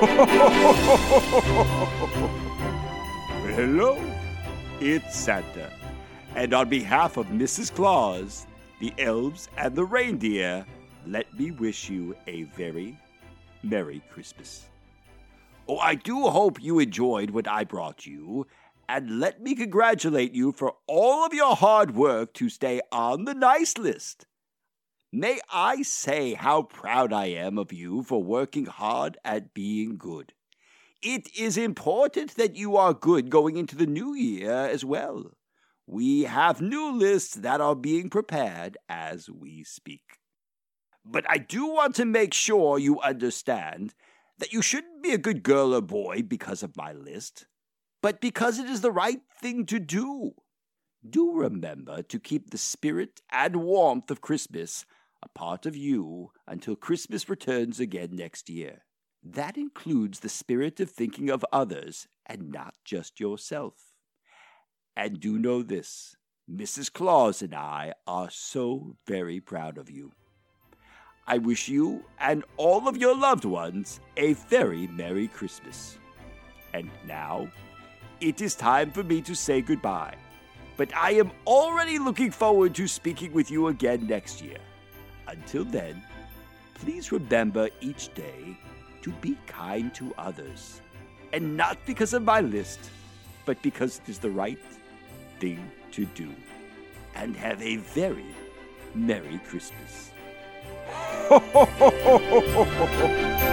Hello, it's Santa. And on behalf of Mrs. Claus, the elves, and the reindeer, let me wish you a very Merry Christmas. Oh, I do hope you enjoyed what I brought you, and let me congratulate you for all of your hard work to stay on the nice list. May I say how proud I am of you for working hard at being good. It is important that you are good going into the new year as well. We have new lists that are being prepared as we speak. But I do want to make sure you understand that you shouldn't be a good girl or boy because of my list, but because it is the right thing to do. Do remember to keep the spirit and warmth of Christmas a part of you until Christmas returns again next year. That includes the spirit of thinking of others and not just yourself. And do know this Mrs. Claus and I are so very proud of you. I wish you and all of your loved ones a very Merry Christmas. And now, it is time for me to say goodbye. But I am already looking forward to speaking with you again next year. Until then, please remember each day to be kind to others. And not because of my list, but because it is the right thing to do. And have a very Merry Christmas.